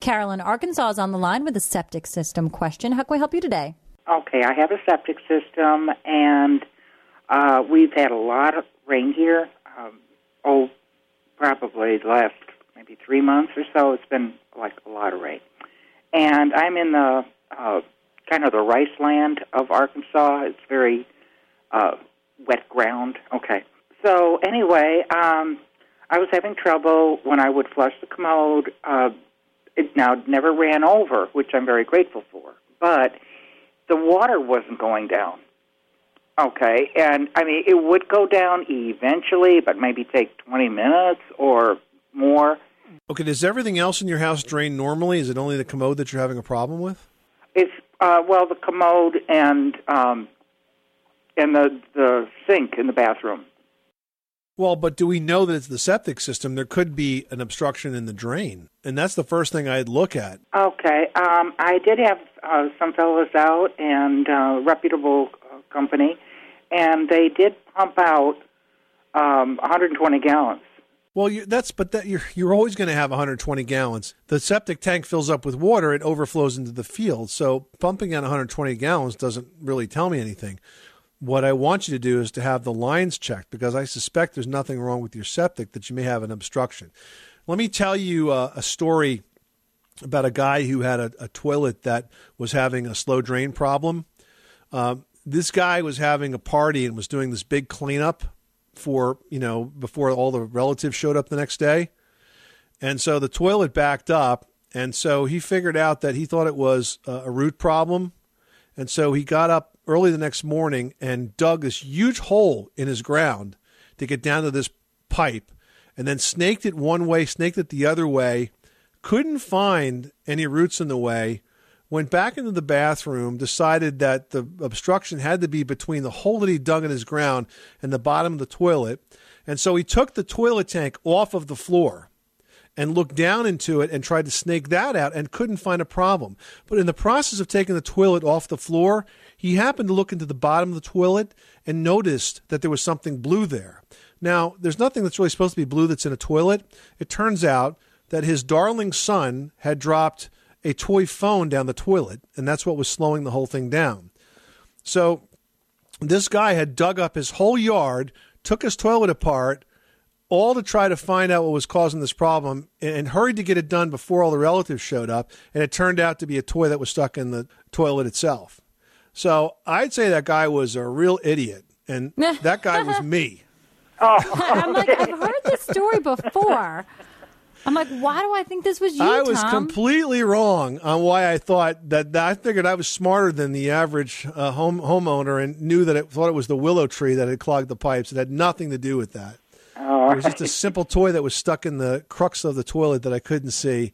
Carolyn, Arkansas is on the line with a septic system question. How can we help you today? Okay, I have a septic system, and uh, we've had a lot of rain here. Um, oh, probably the last maybe three months or so. It's been like a lot of rain, and I'm in the uh, kind of the rice land of Arkansas. It's very uh, wet ground. Okay, so anyway, um, I was having trouble when I would flush the commode. Uh, it now never ran over, which I'm very grateful for, but the water wasn't going down. Okay, and I mean it would go down eventually, but maybe take 20 minutes or more. Okay, does everything else in your house drain normally? Is it only the commode that you're having a problem with? It's uh, well, the commode and um, and the the sink in the bathroom. Well, but do we know that it's the septic system? There could be an obstruction in the drain, and that's the first thing I'd look at. Okay, um, I did have uh, some fellows out and uh, reputable uh, company, and they did pump out um, 120 gallons. Well, you, that's but that you're you're always going to have 120 gallons. The septic tank fills up with water; it overflows into the field. So pumping out 120 gallons doesn't really tell me anything. What I want you to do is to have the lines checked because I suspect there's nothing wrong with your septic that you may have an obstruction. Let me tell you uh, a story about a guy who had a, a, toilet that was having a slow drain problem. Um, this guy was having a party and was doing this big cleanup for, you know, before all the relatives showed up the next day. And so the toilet backed up. And so he figured out that he thought it was a root problem. And so he got up early the next morning and dug this huge hole in his ground to get down to this pipe and then snaked it one way, snaked it the other way, couldn't find any roots in the way, went back into the bathroom, decided that the obstruction had to be between the hole that he dug in his ground and the bottom of the toilet. And so he took the toilet tank off of the floor and looked down into it and tried to snake that out and couldn't find a problem. But in the process of taking the toilet off the floor, he happened to look into the bottom of the toilet and noticed that there was something blue there. Now, there's nothing that's really supposed to be blue that's in a toilet. It turns out that his darling son had dropped a toy phone down the toilet, and that's what was slowing the whole thing down. So this guy had dug up his whole yard, took his toilet apart, all to try to find out what was causing this problem, and hurried to get it done before all the relatives showed up. And it turned out to be a toy that was stuck in the toilet itself. So I'd say that guy was a real idiot, and that guy was me. Oh, I'm like, I've heard this story before. I'm like, why do I think this was you? I was Tom? completely wrong on why I thought that. that I figured I was smarter than the average uh, home homeowner and knew that it thought it was the willow tree that had clogged the pipes. It had nothing to do with that. Oh, it was just a simple toy that was stuck in the crux of the toilet that I couldn't see.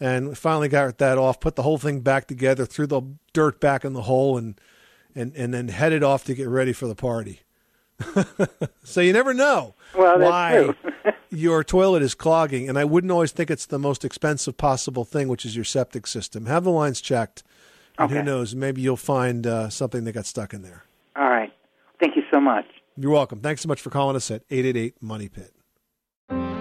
And we finally got that off, put the whole thing back together, threw the dirt back in the hole, and and and then headed off to get ready for the party. so you never know well, why your toilet is clogging, and I wouldn't always think it's the most expensive possible thing, which is your septic system. Have the lines checked, and okay. who knows, maybe you'll find uh, something that got stuck in there. All right. Thank you so much. You're welcome. Thanks so much for calling us at 888 Money Pit.